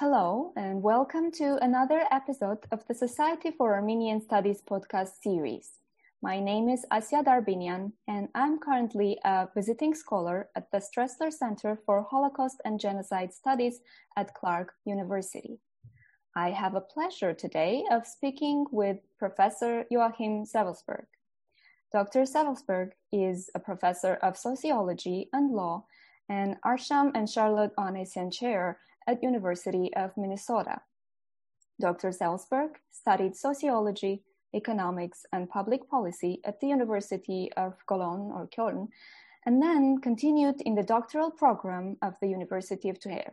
Hello, and welcome to another episode of the Society for Armenian Studies podcast series. My name is Asya Darbinian, and I'm currently a visiting scholar at the Strassler Center for Holocaust and Genocide Studies at Clark University. I have a pleasure today of speaking with Professor Joachim Savelsberg. Dr. Savelsberg is a professor of sociology and law and Arsham and Charlotte Ohanessian Chair at University of Minnesota. Dr. Savelsberg studied sociology, economics, and public policy at the University of Cologne or Köln, and then continued in the doctoral program of the University of Trier.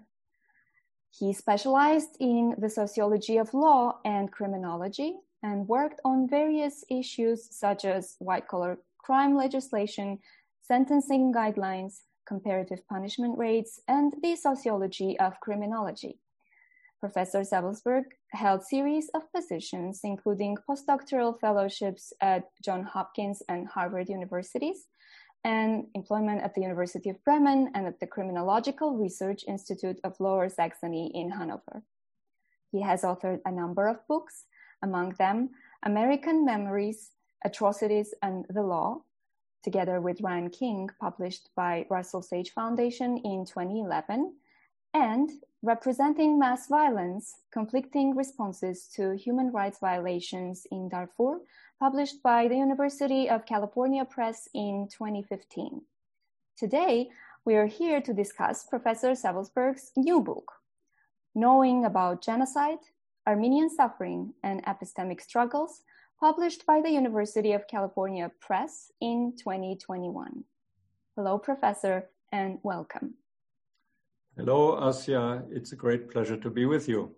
He specialized in the sociology of law and criminology and worked on various issues such as white collar crime legislation, sentencing guidelines, comparative punishment rates, and the sociology of criminology. Professor Savelsberg held series of positions, including postdoctoral fellowships at Johns Hopkins and Harvard universities, and employment at the University of Bremen and at the Criminological Research Institute of Lower Saxony in Hanover. He has authored a number of books, among them American Memories, Atrocities and the Law, together with Ryan King, published by Russell Sage Foundation in 2011, and representing mass violence, conflicting responses to human rights violations in Darfur, published by the University of California Press in 2015. Today, we are here to discuss Professor Savelsberg's new book, Knowing About Genocide, Armenian Suffering and Epistemic Struggles, published by the University of California Press in 2021. Hello, Professor, and welcome. Hello, Asya. It's a great pleasure to be with you.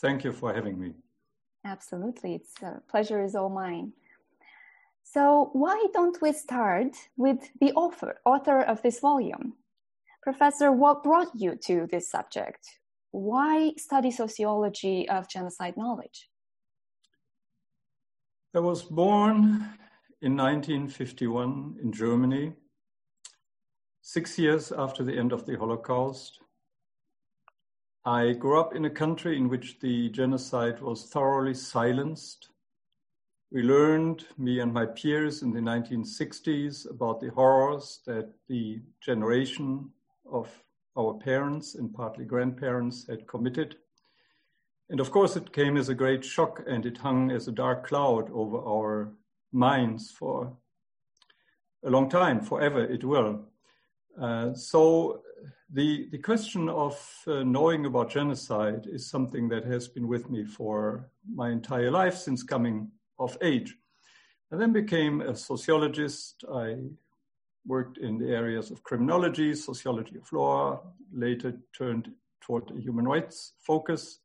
Thank you for having me. Absolutely. It's a pleasure is all mine. So, why don't we start with the author, author of this volume? Professor, what brought you to this subject? Why study sociology of genocide knowledge? I was born in 1951 in Germany six years after the end of the Holocaust. I grew up in a country in which the genocide was thoroughly silenced. We learned, me and my peers in the 1960s, about the horrors that the generation of our parents and partly grandparents had committed. And of course, it came as a great shock and it hung as a dark cloud over our minds for a long time, forever it will. Uh, so the, the question of uh, knowing about genocide is something that has been with me for my entire life since coming of age. I then became a sociologist. I worked in the areas of criminology, sociology of law, later turned toward a human rights focus,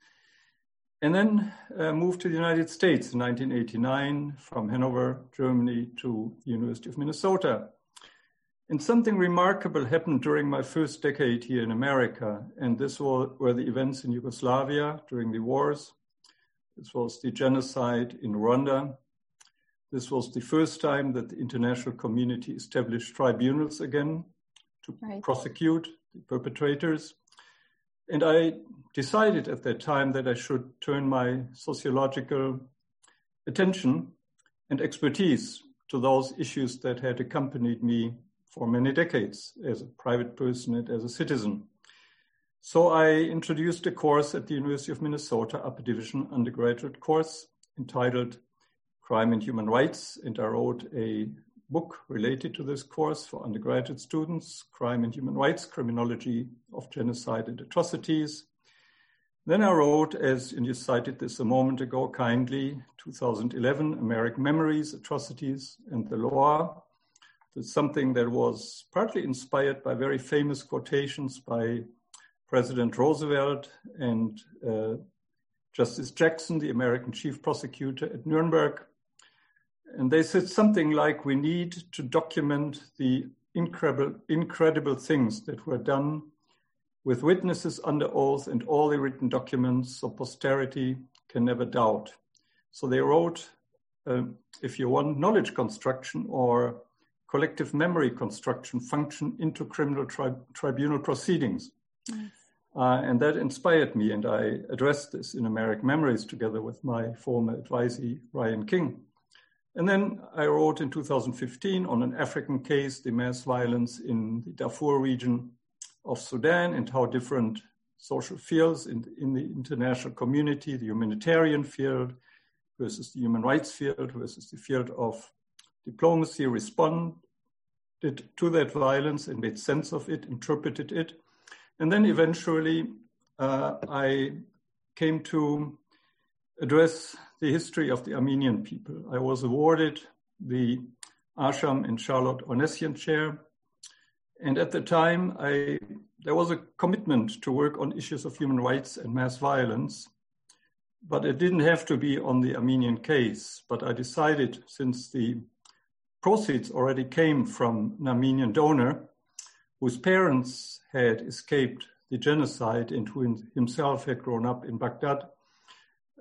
and then uh, moved to the United States in 1989 from Hanover, Germany to the University of Minnesota. And something remarkable happened during my first decade here in America. And this were the events in Yugoslavia during the wars. This was the genocide in Rwanda. This was the first time that the international community established tribunals again to right. prosecute the perpetrators. And I decided at that time that I should turn my sociological attention and expertise to those issues that had accompanied me for many decades as a private person and as a citizen. So I introduced a course at the University of Minnesota, upper division undergraduate course entitled Crime and Human Rights. And I wrote a book related to this course for undergraduate students, Crime and Human Rights, Criminology of Genocide and Atrocities. Then I wrote, as you cited this a moment ago kindly, 2011, American Memories, Atrocities and the Law, it's something that was partly inspired by very famous quotations by President Roosevelt and uh, Justice Jackson, the American chief prosecutor at Nuremberg. And they said something like, we need to document the incredible, incredible things that were done with witnesses under oath and all the written documents so posterity can never doubt. So they wrote, uh, if you want, knowledge construction or collective memory construction function into criminal tri- tribunal proceedings. Nice. Uh, and that inspired me, and I addressed this in American Memories together with my former advisee, Ryan King. And then I wrote in 2015 on an African case, the mass violence in the Darfur region of Sudan, and how different social fields in, in the international community, the humanitarian field versus the human rights field versus the field of diplomacy, responded to that violence and made sense of it, interpreted it. And then eventually, uh, I came to address the history of the Armenian people. I was awarded the Arsham and Charlotte Ohanessian Chair. And at the time, I, there was a commitment to work on issues of human rights and mass violence, but it didn't have to be on the Armenian case. But I decided, since the proceeds already came from an Armenian donor, whose parents had escaped the genocide and who himself had grown up in Baghdad,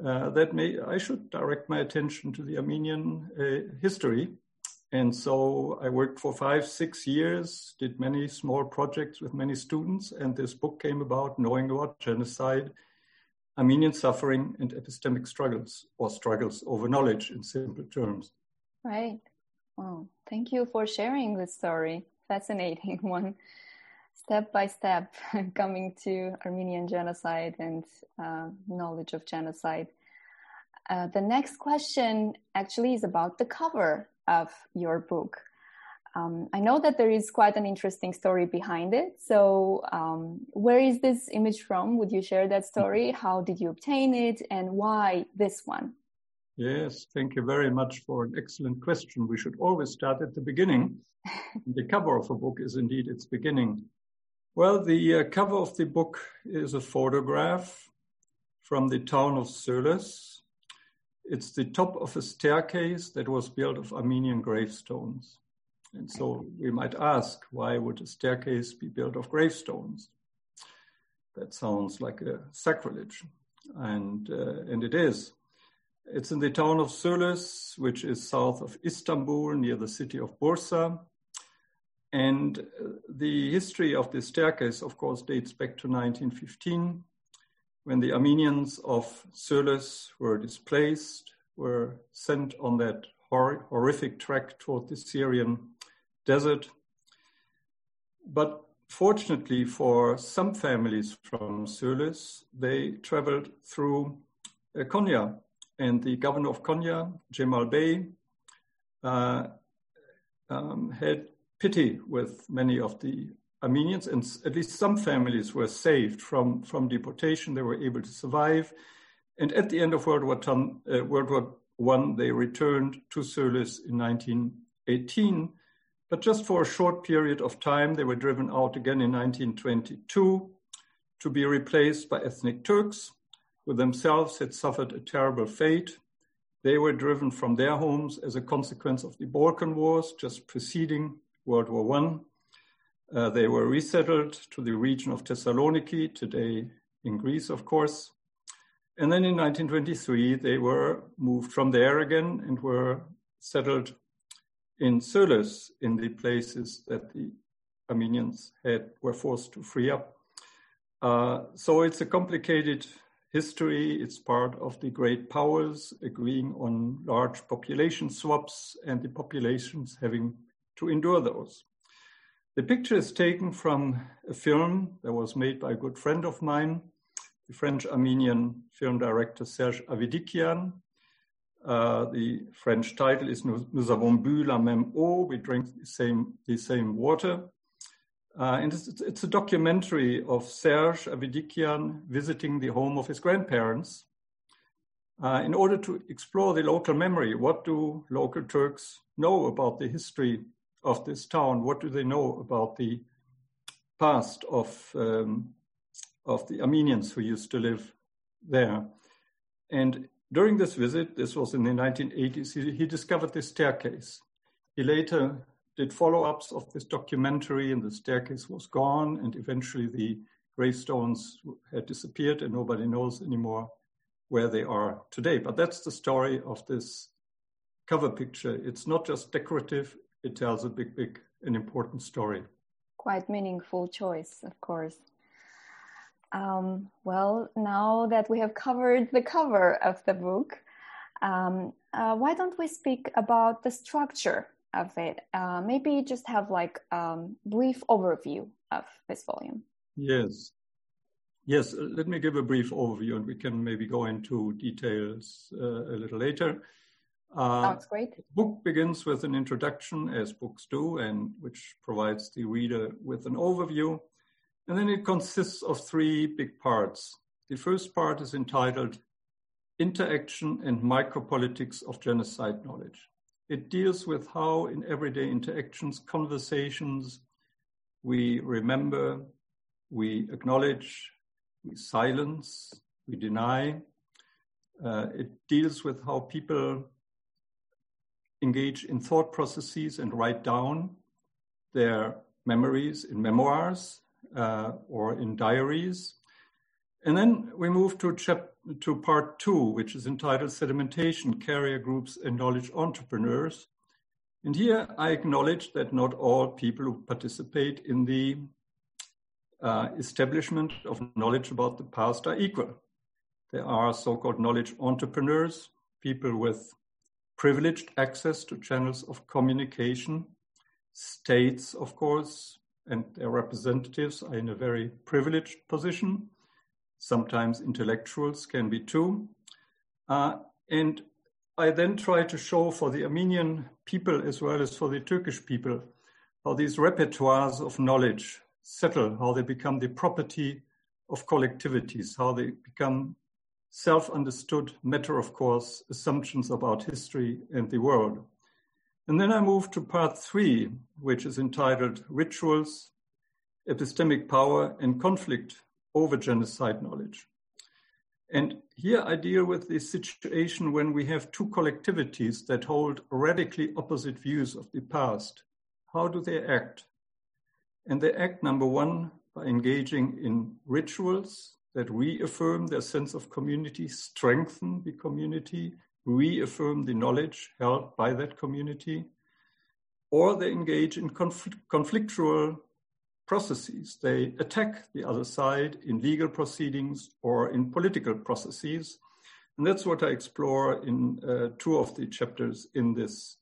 uh, that may, I should direct my attention to the Armenian uh, history. And so I worked for five, six years, did many small projects with many students, and this book came about, Knowing About Genocide, Armenian Suffering and Epistemic Struggles, or Struggles Over Knowledge in simple terms. Right. Well, thank you for sharing this story fascinating one step by step coming to Armenian genocide and uh, knowledge of genocide. Uh, the next question actually is about the cover of your book. Um, I know that there is quite an interesting story behind it. So, um, where is this image from? Would you share that story? How did you obtain it, and why this one? Yes, thank you very much for an excellent question. We should always start at the beginning. the cover of a book is indeed its beginning. Well, the uh, cover of the book is a photograph from the town of Sölöz. It's the top of a staircase that was built of Armenian gravestones. And so we might ask, why would a staircase be built of gravestones? That sounds like a sacrilege, and uh, and it is. It's in the town of Sölöz, which is south of Istanbul, near the city of Bursa. And uh, the history of this staircase, of course, dates back to 1915, when the Armenians of Sölöz were displaced, were sent on that hor- horrific trek toward the Syrian desert. But fortunately for some families from Sölöz, they traveled through uh, Konya, and the governor of Konya, Jemal Bey, uh, um, had pity with many of the Armenians, and at least some families were saved from, from deportation. They were able to survive. And at the end of World War, uh, World War I, they returned to Sölöz in 1918. But just for a short period of time, they were driven out again in 1922 to be replaced by ethnic Turks, who themselves had suffered a terrible fate. They were driven from their homes as a consequence of the Balkan Wars just preceding World War I. Uh, they were resettled to the region of Thessaloniki, today in Greece, of course. And then in 1923, they were moved from there again and were settled in Sölöz, in the places that the Armenians had were forced to free up. Uh, so it's a complicated history. It's part of the great powers agreeing on large population swaps and the populations having to endure those. The picture is taken from a film that was made by a good friend of mine, the French Armenian film director Serge Avedikian. Uh, the French title is Nous avons bu la même eau, we drink the same, the same water. Uh, and it's, it's, a documentary of Serge Avedikian visiting the home of his grandparents uh, in order to explore the local memory. What do local Turks know about the history of this town? What do they know about the past of um, of the Armenians who used to live there? And during this visit, this was in the 1980s, he, he discovered this staircase. He later did follow-ups of this documentary, and the staircase was gone, and eventually the gravestones had disappeared, and nobody knows anymore where they are today. But that's the story of this cover picture. It's not just decorative, it tells a big, big, and important story. Quite meaningful choice, of course. Um, well, now that we have covered the cover of the book, um, uh, why don't we speak about the structure of it? Uh, maybe just have like a um, brief overview of this volume. Yes. Yes, let me give a brief overview and we can maybe go into details uh, a little later. Uh, Sounds great. The book begins with an introduction, as books do, and which provides the reader with an overview. And then it consists of three big parts. The first part is entitled Interaction and Micropolitics of Genocide Knowledge. It deals with how, in everyday interactions, conversations, we remember, we acknowledge, we silence, we deny. Uh, it deals with how people engage in thought processes and write down their memories in memoirs uh, or in diaries. And then we move to, chap- to part two, which is entitled Sedimentation, Carrier Groups and Knowledge Entrepreneurs. And here I acknowledge that not all people who participate in the uh, establishment of knowledge about the past are equal. There are so called knowledge entrepreneurs, people with privileged access to channels of communication. States, of course, and their representatives are in a very privileged position. Sometimes intellectuals can be too. Uh, and I then try to show for the Armenian people as well as for the Turkish people how these repertoires of knowledge settle, how they become the property of collectivities, how they become self understood, matter of course assumptions about history and the world. And then I move to part three, which is entitled Rituals, Epistemic Power, and Conflict over Genocide Knowledge. And here I deal with the situation when we have two collectivities that hold radically opposite views of the past. How do they act? And they act, number one, by engaging in rituals that reaffirm their sense of community, strengthen the community, reaffirm the knowledge held by that community, or they engage in confl- conflictual processes. They attack the other side in legal proceedings or in political processes. And that's what I explore in uh, two of the chapters in this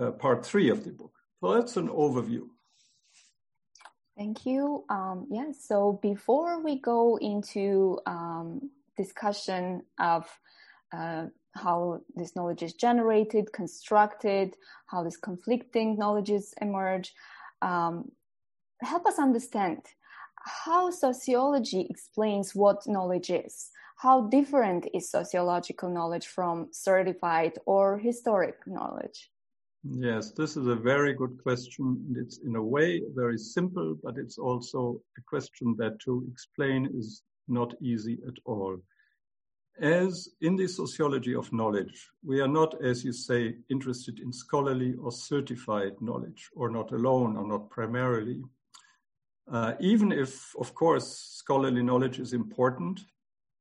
uh, part three of the book. So that's an overview. Thank you. Um, yes. Yeah, so before we go into um, discussion of uh, how this knowledge is generated, constructed, how these conflicting knowledges emerge, um, help us understand how sociology explains what knowledge is. How different is sociological knowledge from certified or historic knowledge? Yes, this is a very good question. It's in a way very simple, but it's also a question that to explain is not easy at all. As in the sociology of knowledge, we are not, as you say, interested in scholarly or certified knowledge, or not alone, or not primarily. Uh, even if, of course, scholarly knowledge is important,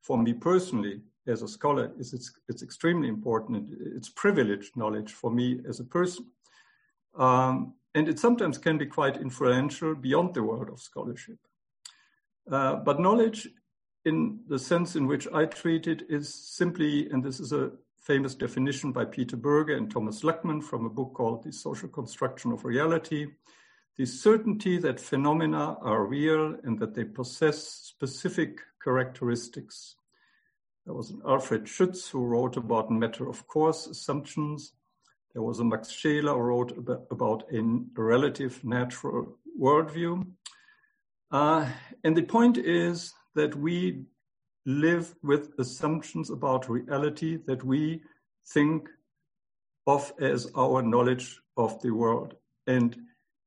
for me personally, as a scholar is it's, it's extremely important. It's privileged knowledge for me as a person. Um, and it sometimes can be quite influential beyond the world of scholarship. Uh, but knowledge, in the sense in which I treat it, is simply, and this is a famous definition by Peter Berger and Thomas Luckmann from a book called The Social Construction of Reality, the certainty that phenomena are real and that they possess specific characteristics there was an Alfred Schütz who wrote about matter of course assumptions. There was a Max Scheler who wrote about a relative natural worldview. Uh, and the point is that we live with assumptions about reality that we think of as our knowledge of the world. And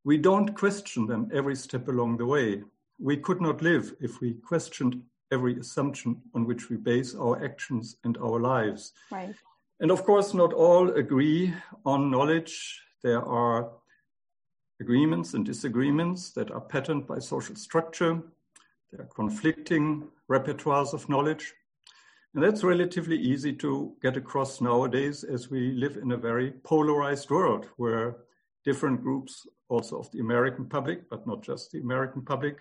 we don't question them every step along the way. We could not live if we questioned every assumption on which we base our actions and our lives. Right. And of course, not all agree on knowledge. There are agreements and disagreements that are patterned by social structure. There are conflicting repertoires of knowledge. And that's relatively easy to get across nowadays as we live in a very polarized world where different groups, also of the American public, but not just the American public,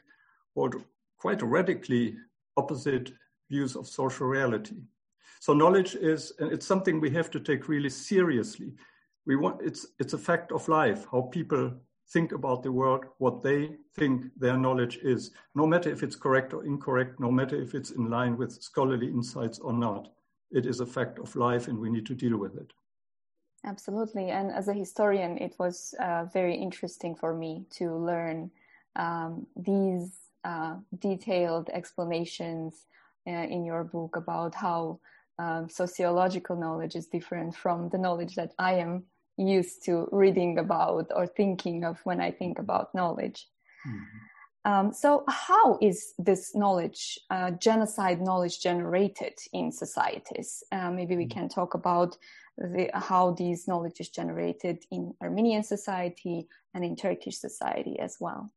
hold quite radically opposite views of social reality. So knowledge is, and it's something we have to take really seriously. We want, it's, it's a fact of life, how people think about the world, what they think their knowledge is, no matter if it's correct or incorrect, no matter if it's in line with scholarly insights or not. It is a fact of life and we need to deal with it. Absolutely. And as a historian, it was uh, very interesting for me to learn um, these uh, detailed explanations uh, in your book about how um, sociological knowledge is different from the knowledge that I am used to reading about or thinking of when I think about knowledge. Mm-hmm. Um, so, how is this knowledge, uh, genocide knowledge, generated in societies? Uh, maybe we mm-hmm. can talk about the, how these knowledge is generated in Armenian society and in Turkish society as well.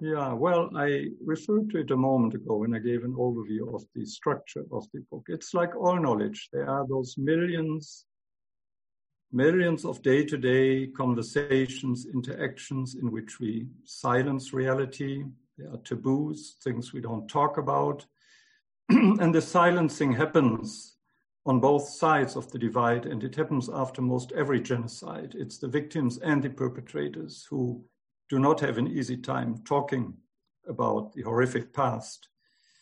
Yeah, well, I referred to it a moment ago when I gave an overview of the structure of the book. It's like all knowledge. There are those millions, millions of day to day conversations, interactions in which we silence reality. There are taboos, things we don't talk about. and the silencing happens on both sides of the divide, and it happens after most every genocide. It's the victims and the perpetrators who do not have an easy time talking about the horrific past.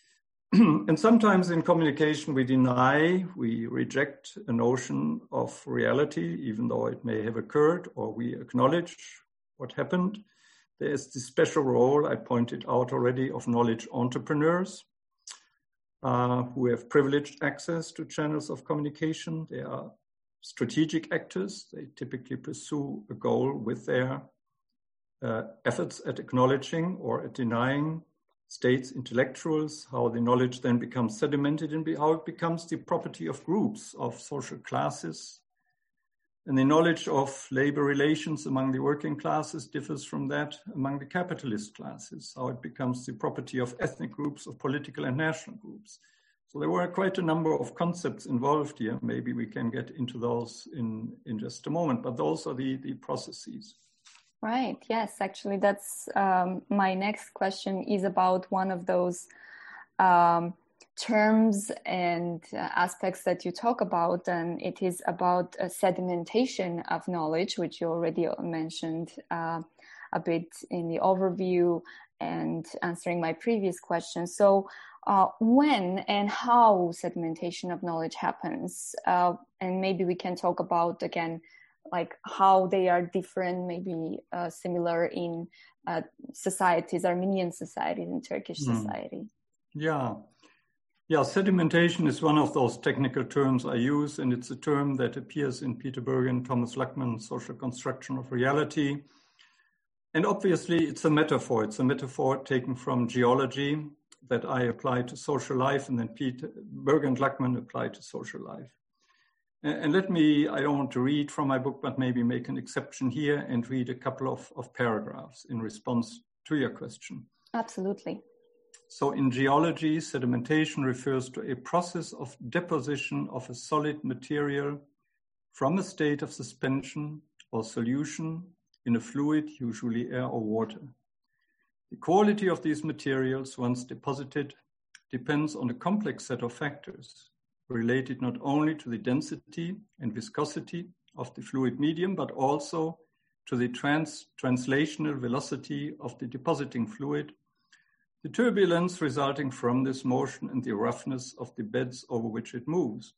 and sometimes in communication, we deny, we reject a notion of reality, even though it may have occurred, or we acknowledge what happened. There's the special role I pointed out already of knowledge entrepreneurs uh, who have privileged access to channels of communication. They are strategic actors. They typically pursue a goal with their uh, efforts at acknowledging or at denying states, intellectuals, how the knowledge then becomes sedimented and how it becomes the property of groups, of social classes. And the knowledge of labor relations among the working classes differs from that among the capitalist classes, how it becomes the property of ethnic groups, of political and national groups. So there were quite a number of concepts involved here. Maybe we can get into those in, in just a moment, but those are the, the processes. Right. Yes. Actually, that's um, my next question is about one of those um, terms and uh, aspects that you talk about, and it is about sedimentation of knowledge, which you already mentioned uh, a bit in the overview and answering my previous question. So, uh, when and how sedimentation of knowledge happens, uh, and maybe we can talk about again like how they are different, maybe uh, similar in uh, societies, Armenian societies and Turkish mm. society. Yeah. Yeah, sedimentation is one of those technical terms I use, and it's a term that appears in Peter Berger, Thomas Luckmann's Social Construction of Reality. And obviously, it's a metaphor. It's a metaphor taken from geology that I apply to social life, and then Peter Berger and Luckmann apply to social life. And let me, I don't want to read from my book, but maybe make an exception here and read a couple of, of paragraphs in response to your question. Absolutely. So, in geology, sedimentation refers to a process of deposition of a solid material from a state of suspension or solution in a fluid, usually air or water. The quality of these materials, once deposited, depends on a complex set of factors, related not only to the density and viscosity of the fluid medium, but also to the trans translational velocity of the depositing fluid, the turbulence resulting from this motion and the roughness of the beds over which it moves.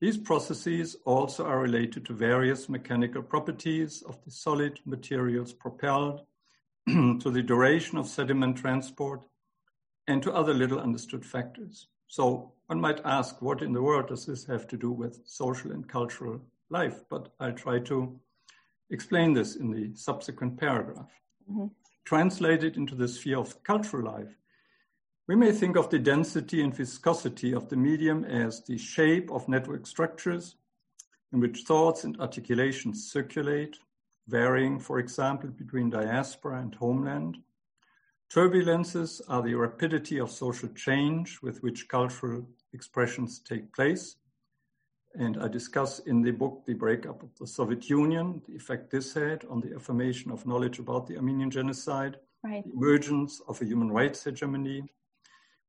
These processes also are related to various mechanical properties of the solid materials propelled, to the duration of sediment transport, and to other little understood factors. So one might ask, what in the world does this have to do with social and cultural life? But I'll try to explain this in the subsequent paragraph. Mm-hmm. Translated into the sphere of cultural life, we may think of the density and viscosity of the medium as the shape of network structures in which thoughts and articulations circulate, varying, for example, between diaspora and homeland, Turbulences are the rapidity of social change with which cultural expressions take place. And I discuss in the book the breakup of the Soviet Union, the effect this had on the affirmation of knowledge about the Armenian genocide, right. the emergence of a human rights hegemony,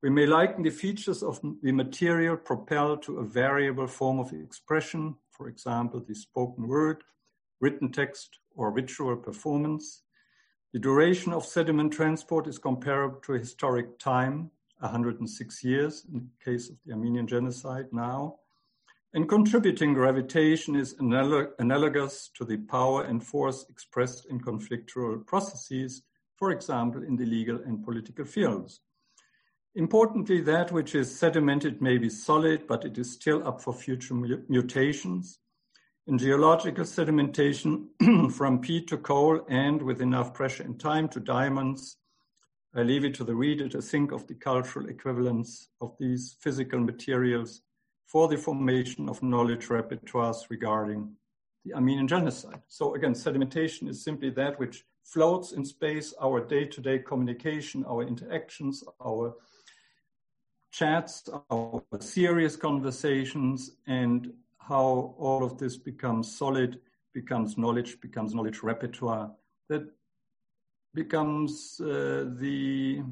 We may liken the features of the material propelled to a variable form of expression, for example, the spoken word, written text, or ritual performance. The duration of sediment transport is comparable to historic time, 106 years in the case of the Armenian genocide now. And contributing gravitation is analog analogous to the power and force expressed in conflictual processes, for example, in the legal and political fields. Importantly, that which is sedimented may be solid, but it is still up for future mutations. In geological sedimentation, from peat to coal and with enough pressure and time to diamonds, I leave it to the reader to think of the cultural equivalence of these physical materials for the formation of knowledge repertoires regarding the Armenian genocide. So again, sedimentation is simply that which floats in space, our day-to-day -day communication, our interactions, our chats, our serious conversations, and how all of this becomes solid, becomes knowledge, becomes knowledge repertoire that becomes uh, the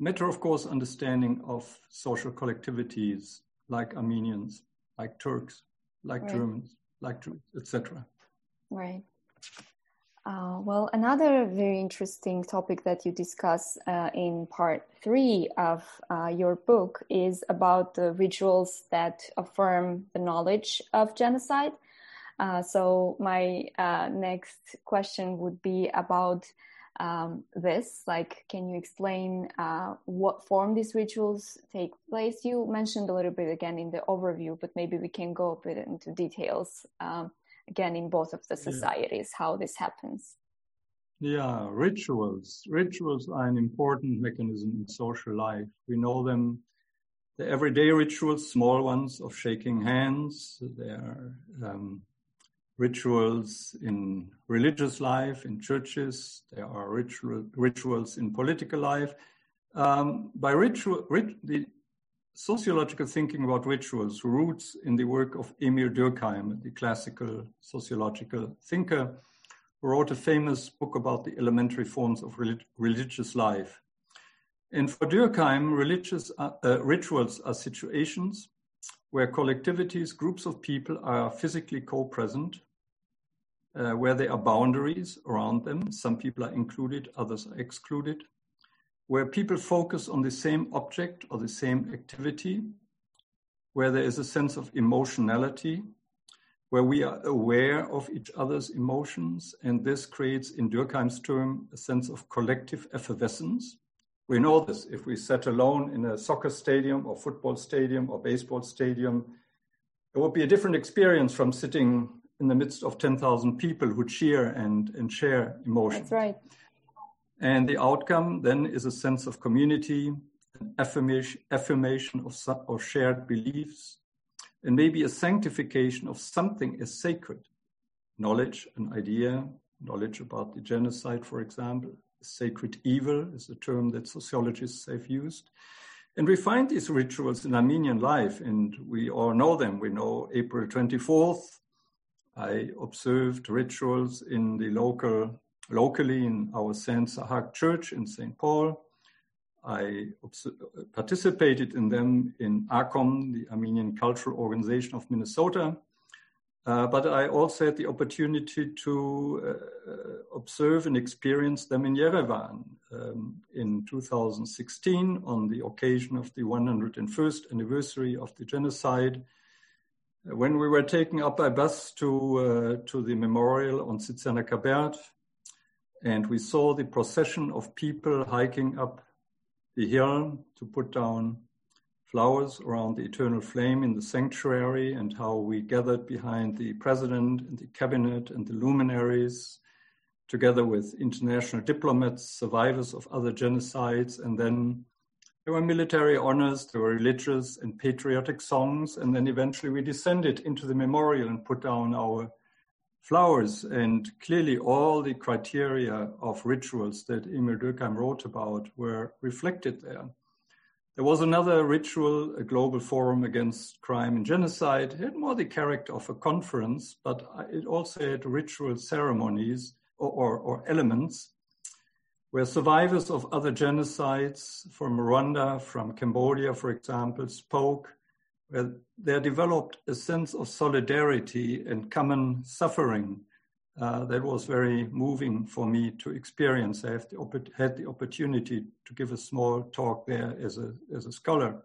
matter of course understanding of social collectivities like Armenians, like Turks, like right. Germans, like Jews, etc. Right. Uh, well, another very interesting topic that you discuss uh, in part three of uh, your book is about the rituals that affirm the knowledge of genocide. Uh, so, my uh, next question would be about um, this. Like, can you explain what form these rituals take place? You mentioned a little bit again in the overview, but maybe we can go a bit into details. Um, again in both of the societies yeah. how this happens. Yeah rituals. Rituals are an important mechanism in social life. We know them. The everyday rituals small ones of shaking hands there are um, rituals in religious life in churches there are ritual, rituals in political life. Um, by ritual rit, the sociological thinking about rituals roots in the work of Emil Durkheim, the classical sociological thinker, who wrote a famous book about the elementary forms of relig religious life. And for Durkheim, religious uh, uh, rituals are situations where collectivities, groups of people are physically co-present, uh, where there are boundaries around them. Some people are included, others are excluded where people focus on the same object or the same activity, where there is a sense of emotionality, where we are aware of each other's emotions, and this creates, in Durkheim's term, a sense of collective effervescence. We know this. If we sat alone in a soccer stadium or football stadium or baseball stadium, it would be a different experience from sitting in the midst of 10,000 people who cheer and, and share emotions. That's right. And the outcome then is a sense of community, an affirmation, of, of shared beliefs, and maybe a sanctification of something as sacred. Knowledge, an idea, knowledge about the genocide, for example. Sacred evil is a term that sociologists have used. And we find these rituals in Armenian life, and we all know them. We know April 24th. I observed rituals in the local locally in our Saint Sahak Church in St. Paul. I participated in them in ACOM, the Armenian Cultural Organization of Minnesota. Uh, but I also had the opportunity to uh, observe and experience them in Yerevan um, in 2016 on the occasion of the 101st anniversary of the genocide. When we were taken up by bus to, uh, to the memorial on Tsitsernakaberd, and we saw the procession of people hiking up the hill to put down flowers around the eternal flame in the sanctuary, and how we gathered behind the president and the cabinet and the luminaries, together with international diplomats, survivors of other genocides, and then there were military honors, there were religious and patriotic songs, and then eventually we descended into the memorial and put down our flowers. And clearly, all the criteria of rituals that Emil Durkheim wrote about were reflected there. There was another ritual, a global forum against crime and genocide. It had more the character of a conference, but it also had ritual ceremonies or, or, or elements where survivors of other genocides from Rwanda, from Cambodia, for example, spoke, where there developed a sense of solidarity and common suffering. Uh, that was very moving for me to experience. I the, had the opportunity to give a small talk there as a, as a scholar.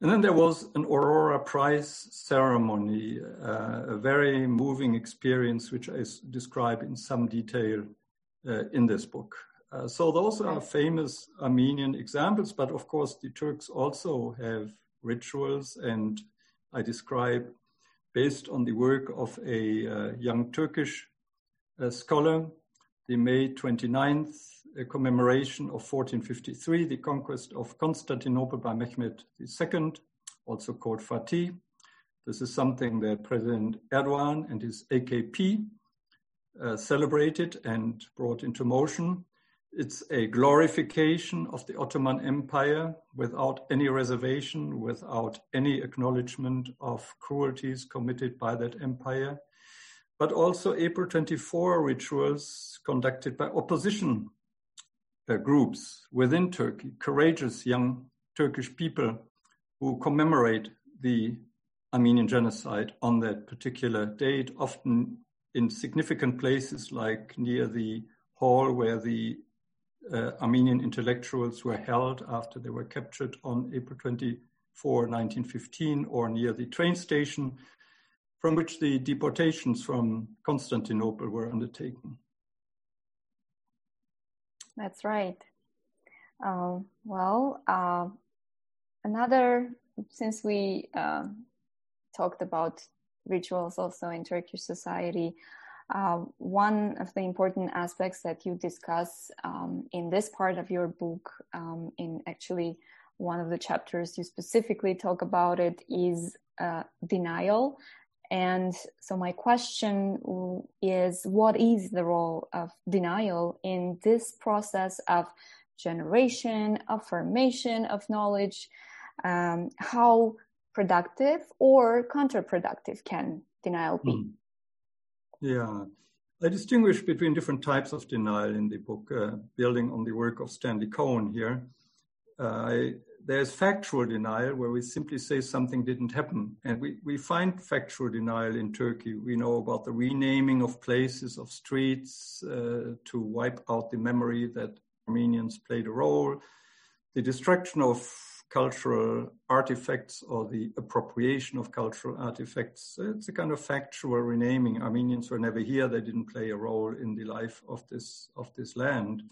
And then there was an Aurora Prize ceremony, uh, a very moving experience, which I describe in some detail uh, in this book. Uh, so those are famous Armenian examples, but of course the Turks also have rituals, and I describe based on the work of a uh, young Turkish uh, scholar, the May 29th uh, commemoration of 1453, the conquest of Constantinople by Mehmed II, also called Fatih. This is something that President Erdogan and his AKP uh, celebrated and brought into motion. It's a glorification of the Ottoman Empire without any reservation, without any acknowledgement of cruelties committed by that empire, but also April 24 rituals conducted by opposition uh, groups within Turkey, courageous young Turkish people who commemorate the Armenian genocide on that particular date, often in significant places like near the hall where the uh, Armenian intellectuals were held after they were captured on April 24, 1915, or near the train station from which the deportations from Constantinople were undertaken. That's right. Uh, well, uh, another, since we uh, talked about rituals also in Turkish society, uh, one of the important aspects that you discuss um, in this part of your book, um, in actually one of the chapters you specifically talk about it, is uh, denial. And so, my question is what is the role of denial in this process of generation, affirmation of knowledge? Um, how productive or counterproductive can denial be? Mm. Yeah. I distinguish between different types of denial in the book, uh, building on the work of Stanley Cohen here. Uh, I, there's factual denial where we simply say something didn't happen. And we, we find factual denial in Turkey. We know about the renaming of places, of streets, uh, to wipe out the memory that Armenians played a role, the destruction of cultural artifacts or the appropriation of cultural artifacts. It's a kind of factual renaming. Armenians were never here; they didn't play a role in the life of this of this land.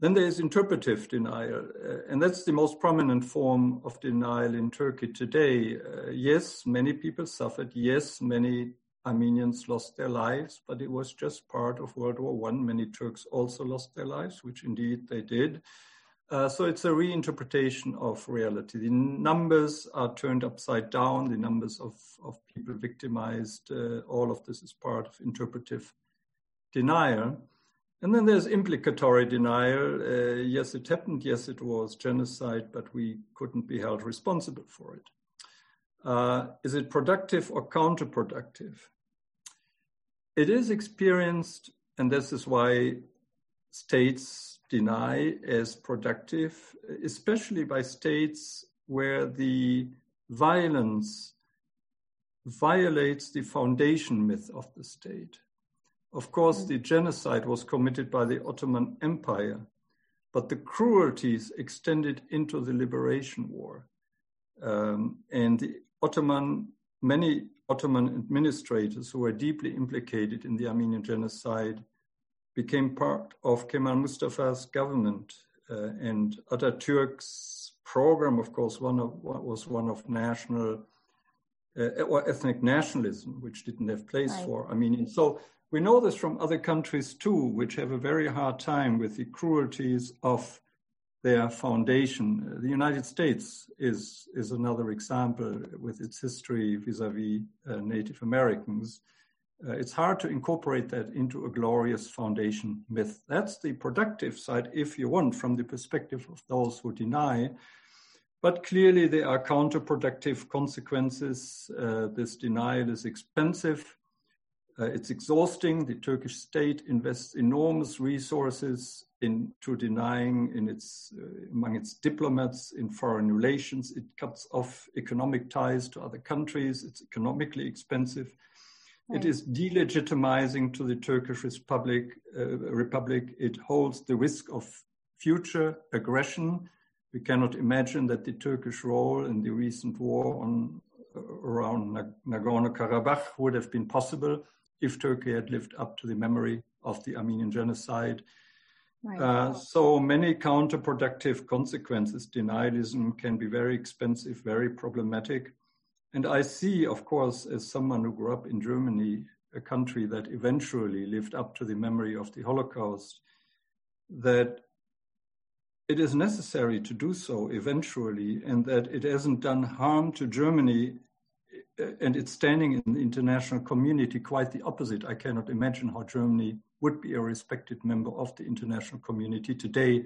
Then there is interpretive denial, uh, and that's the most prominent form of denial in Turkey today. Uh, yes, many people suffered. Yes, many Armenians lost their lives, but it was just part of World War One. Many Turks also lost their lives, which indeed they did. Uh, so it's a reinterpretation of reality. The numbers are turned upside down, the numbers of, of people victimized. Uh, all of this is part of interpretive denial. And then there's implicatory denial. Uh, yes, it happened. Yes, it was genocide, but we couldn't be held responsible for it. Uh, is it productive or counterproductive? It is experienced, and this is why states deny as productive, especially by states where the violence violates the foundation myth of the state. Of course, the genocide was committed by the Ottoman Empire, but the cruelties extended into the liberation war. Um, and the Ottoman, many Ottoman administrators who were deeply implicated in the Armenian genocide became part of Kemal Mustafa's government uh, and Atatürk's program, of course, one of was one of national uh, or ethnic nationalism, which didn't have place right. for Armenians. So we know this from other countries too, which have a very hard time with the cruelties of their foundation. The United States is is another example with its history vis-a-vis uh, Native Americans uh, it's hard to incorporate that into a glorious foundation myth. That's the productive side, if you want, from the perspective of those who deny. But clearly, there are counterproductive consequences. Uh, this denial is expensive. Uh, it's exhausting. The Turkish state invests enormous resources into denying in its uh, among its diplomats in foreign relations. It cuts off economic ties to other countries. It's economically expensive. It is delegitimizing to the Turkish Republic. Uh, Republic. It holds the risk of future aggression. We cannot imagine that the Turkish role in the recent war on uh, around Nagorno-Karabakh would have been possible if Turkey had lived up to the memory of the Armenian genocide. Right. Uh, so many counterproductive consequences. Denialism can be very expensive, very problematic. And I see, of course, as someone who grew up in Germany, a country that eventually lived up to the memory of the Holocaust, that it is necessary to do so eventually, and that it hasn't done harm to Germany eh, and its standing in the international community quite the opposite. I cannot imagine how Germany would be a respected member of the international community today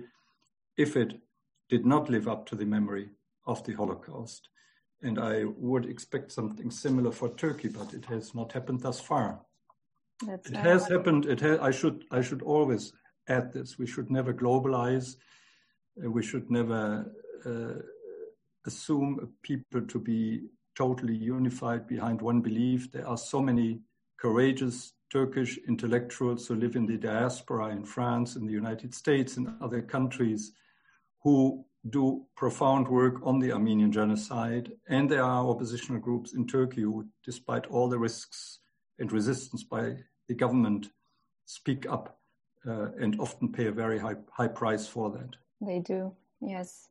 if it did not live up to the memory of the Holocaust. And I would expect something similar for Turkey, but it has not happened thus far. That's it has happened. It I should. I should always add this. We should never globalize. We should never uh, assume people to be totally unified behind one belief. There are so many courageous Turkish intellectuals who live in the diaspora in France, in the United States, in other countries who do profound work on the Armenian genocide. And there are oppositional groups in Turkey who, despite all the risks and resistance by the government, speak up uh, and often pay a very high, high price for that. They do, yes.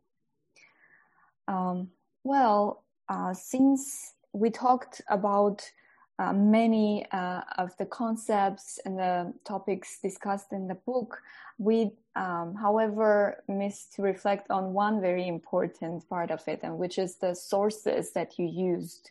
Um, well, uh, since we talked about uh, many uh, of the concepts and the topics discussed in the book, we, um, however, missed to reflect on one very important part of it, and which is the sources that you used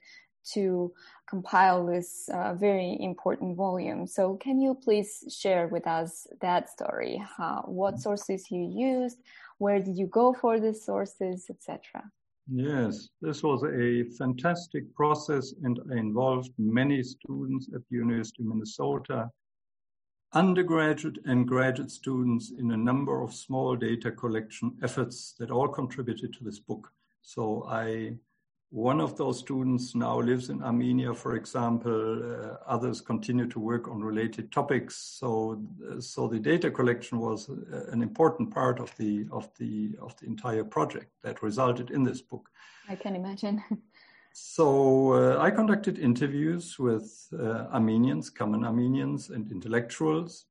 to compile this uh, very important volume. So, can you please share with us that story? How, what sources you used? Where did you go for the sources, etc.? Yes, this was a fantastic process and I involved many students at the University of Minnesota, undergraduate and graduate students in a number of small data collection efforts that all contributed to this book. So I one of those students now lives in Armenia, for example. Uh, others continue to work on related topics. So, uh, so the data collection was uh, an important part of the of the of the entire project that resulted in this book. I can imagine. so uh, I conducted interviews with uh, Armenians, common Armenians, and intellectuals.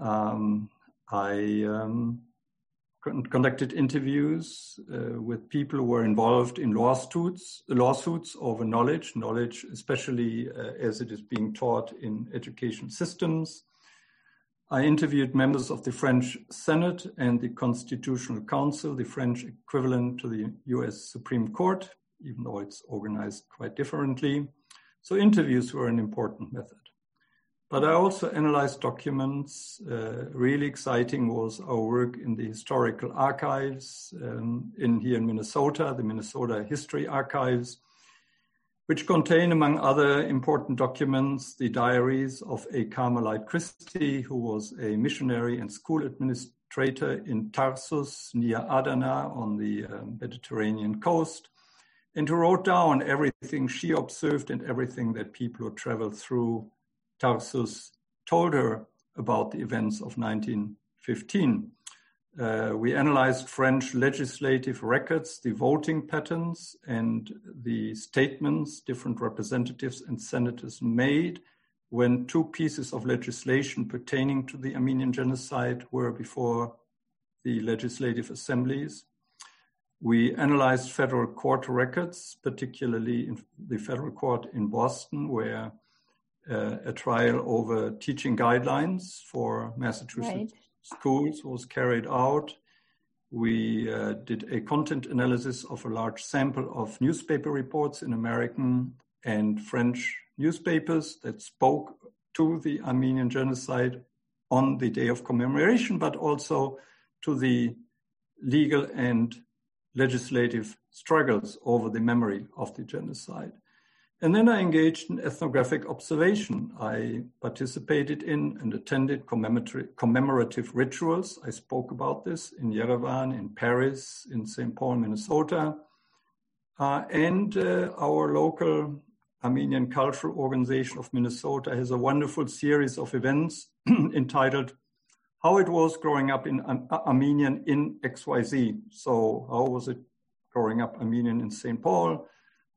Um, I um, conducted interviews uh, with people who were involved in lawsuits, lawsuits over knowledge, knowledge especially uh, as it is being taught in education systems. I interviewed members of the French Senate and the Constitutional Council, the French equivalent to the US Supreme Court, even though it's organized quite differently. So interviews were an important method. But I also analyzed documents. Uh, really exciting was our work in the historical archives um, in here in Minnesota, the Minnesota History Archives, which contain, among other important documents, the diaries of a Carmelite Christie, who was a missionary and school administrator in Tarsus near Adana on the um, Mediterranean coast, and who wrote down everything she observed and everything that people who traveled through Tarsus told her about the events of 1915. Uh, we analyzed French legislative records, the voting patterns, and the statements different representatives and senators made when two pieces of legislation pertaining to the Armenian genocide were before the legislative assemblies. We analyzed federal court records, particularly in the federal court in Boston, where uh, a trial over teaching guidelines for Massachusetts right. schools was carried out. We uh, did a content analysis of a large sample of newspaper reports in American and French newspapers that spoke to the Armenian genocide on the day of commemoration, but also to the legal and legislative struggles over the memory of the genocide. And then I engaged in ethnographic observation. I participated in and attended commemorative rituals. I spoke about this in Yerevan, in Paris, in St. Paul, Minnesota. Uh, and uh, our local Armenian Cultural Organization of Minnesota has a wonderful series of events entitled How It Was Growing Up in uh, Armenian in XYZ. So, how was it growing up Armenian in St. Paul?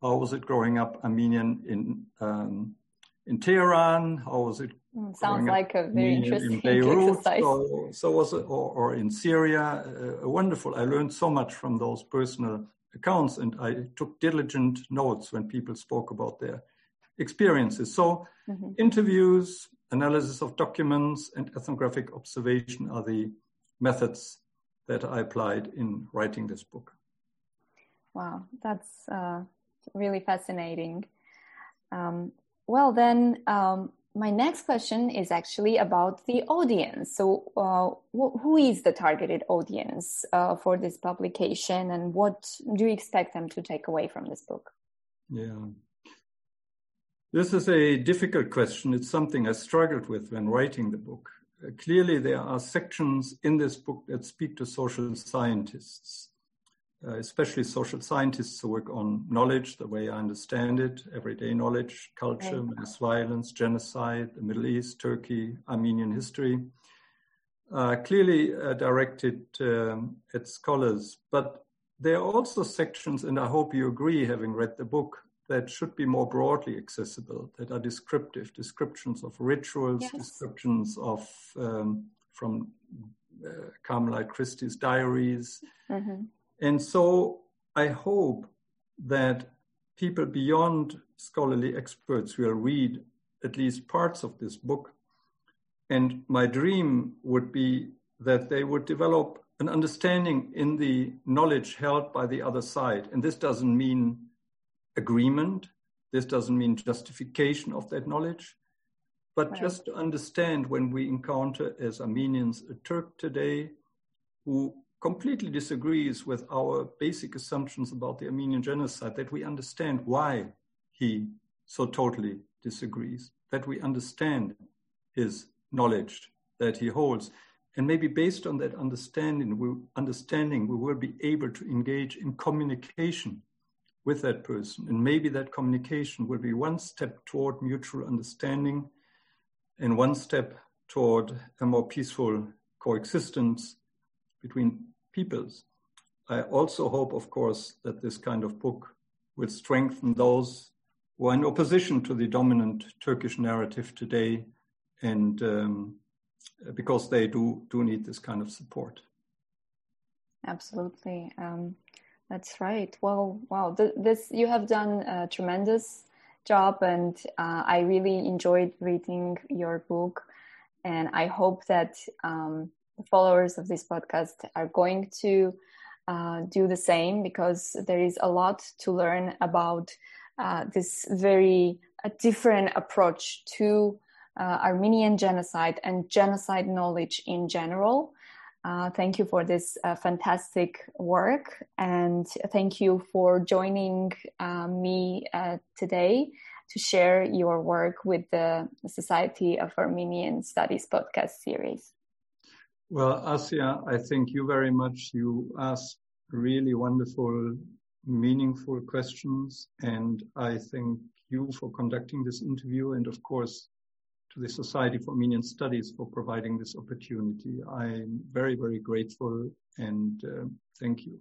How was it growing up Armenian in um, in Tehran? How was it? Mm, sounds like a very interesting in Beirut? exercise. So, so was it, or, or in Syria? Uh, wonderful. I learned so much from those personal accounts, and I took diligent notes when people spoke about their experiences. So, mm-hmm. interviews, analysis of documents, and ethnographic observation are the methods that I applied in writing this book. Wow, that's uh, really fascinating. Um, well, then, um, my next question is actually about the audience. So, uh, wh- who is the targeted audience uh, for this publication, and what do you expect them to take away from this book? Yeah. This is a difficult question. It's something I struggled with when writing the book. Clearly, there are sections in this book that speak to social scientists uh, especially social scientists who work on knowledge, the way I understand it, everyday knowledge, culture, mass violence, genocide, the Middle East, Turkey, Armenian history, uh, clearly uh, directed um, at scholars. But there are also sections, and I hope you agree, having read the book, that should be more broadly accessible, that are descriptive, descriptions of rituals, yes. descriptions of um, from uh, Carmelite Christie's diaries. Mm-hmm and so I hope that people beyond scholarly experts will read at least parts of this book. And my dream would be that they would develop an understanding in the knowledge held by the other side. And this doesn't mean agreement, this doesn't mean justification of that knowledge, but right. just to understand when we encounter as Armenians a Turk today who completely disagrees with our basic assumptions about the Armenian genocide, that we understand why he so totally disagrees, that we understand his knowledge that he holds. And maybe based on that understanding, we, understanding, we will be able to engage in communication with that person. And maybe that communication will be one step toward mutual understanding and one step toward a more peaceful coexistence between peoples. I also hope, of course, that this kind of book will strengthen those who are in opposition to the dominant Turkish narrative today, and um, because they do do need this kind of support. Absolutely, um, that's right. Well, wow, th- this you have done a tremendous job, and uh, I really enjoyed reading your book, and I hope that. Um, followers of this podcast are going to uh, do the same because there is a lot to learn about uh, this very uh, different approach to uh, Armenian genocide and genocide knowledge in general. Uh, thank you for this uh, fantastic work and thank you for joining me today to share your work with the Society of Armenian Studies podcast series. Well, Asya, I thank you very much. You asked really wonderful, meaningful questions, and I thank you for conducting this interview, and of course, to the Society for Armenian Studies for providing this opportunity. I'm very, very grateful, and uh, thank you.